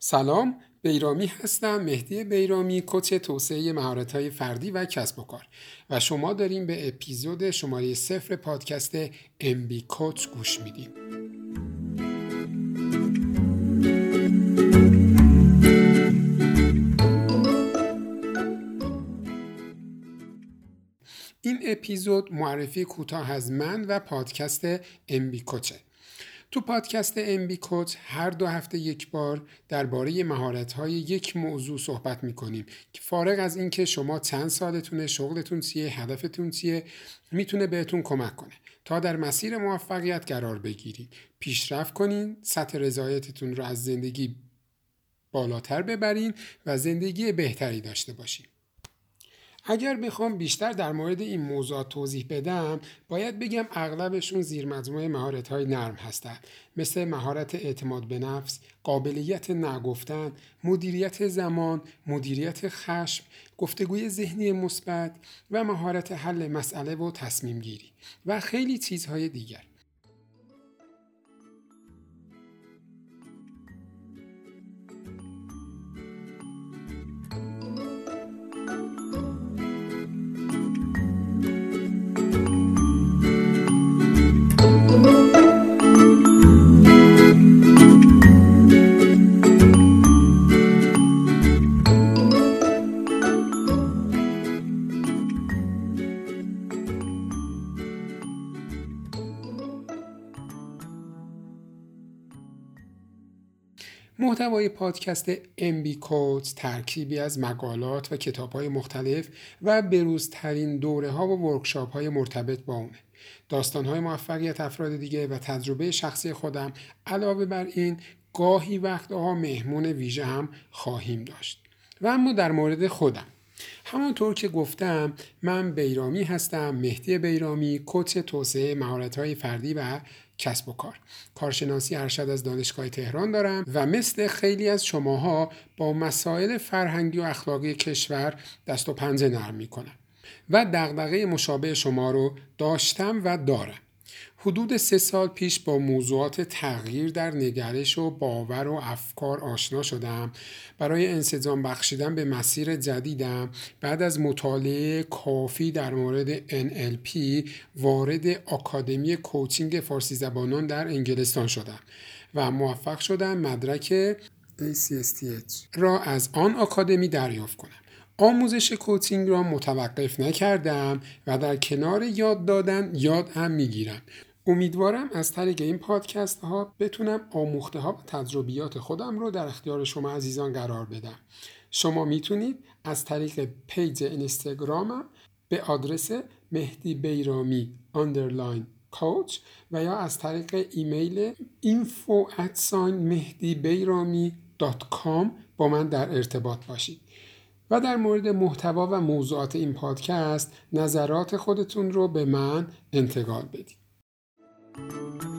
سلام بیرامی هستم مهدی بیرامی کوچ توسعه مهارت فردی و کسب و کار. و شما داریم به اپیزود شماره صفر پادکست بی کوچ گوش میدیم. این اپیزود معرفی کوتاه از من و پادکست بی کوچه. تو پادکست ام بی کوچ هر دو هفته یک بار درباره مهارت های یک موضوع صحبت می کنیم که فارغ از اینکه شما چند سالتونه شغلتون چیه هدفتون چیه می‌تونه بهتون کمک کنه. تا در مسیر موفقیت قرار بگیرید. پیشرفت کنین سطح رضایتتون رو از زندگی بالاتر ببرین و زندگی بهتری داشته باشین. اگر بخوام بیشتر در مورد این موضوعات توضیح بدم باید بگم اغلبشون زیر مجموعه مهارت های نرم هستند مثل مهارت اعتماد به نفس، قابلیت نگفتن، مدیریت زمان، مدیریت خشم، گفتگوی ذهنی مثبت و مهارت حل مسئله و تصمیم گیری و خیلی چیزهای دیگر. محتوای پادکست بی کوت ترکیبی از مقالات و کتاب های مختلف و بروزترین دوره ها و ورکشاپ های مرتبط با اونه. داستان های موفقیت افراد دیگه و تجربه شخصی خودم علاوه بر این گاهی وقتها مهمون ویژه هم خواهیم داشت. و اما در مورد خودم همانطور که گفتم من بیرامی هستم مهدی بیرامی کوچ توسعه مهارت های فردی و کسب و کار. کارشناسی ارشد از دانشگاه تهران دارم و مثل خیلی از شماها با مسائل فرهنگی و اخلاقی کشور دست و پنجه نرم می‌کنم و دغدغه مشابه شما رو داشتم و دارم. حدود سه سال پیش با موضوعات تغییر در نگرش و باور و افکار آشنا شدم. برای انسجام بخشیدن به مسیر جدیدم. بعد از مطالعه کافی در مورد NLP وارد آکادمی کوچینگ فارسی زبانان در انگلستان شدم و موفق شدم مدرک ACSTH را از آن آکادمی دریافت کنم. آموزش کوچینگ را متوقف نکردم و در کنار یاد دادن یاد هم می‌گیرم. امیدوارم از طریق این پادکست ها بتونم آموخته ها و تجربیات خودم رو در اختیار شما عزیزان قرار بدم شما می‌تونید از طریق پیج اینستاگرامم به آدرس مهدی بیرامی underline coach و یا از طریق ایمیل info با من در ارتباط باشید و در مورد محتوا و موضوعات این پادکست نظرات خودتون رو به من انتقال بدید. Thank you.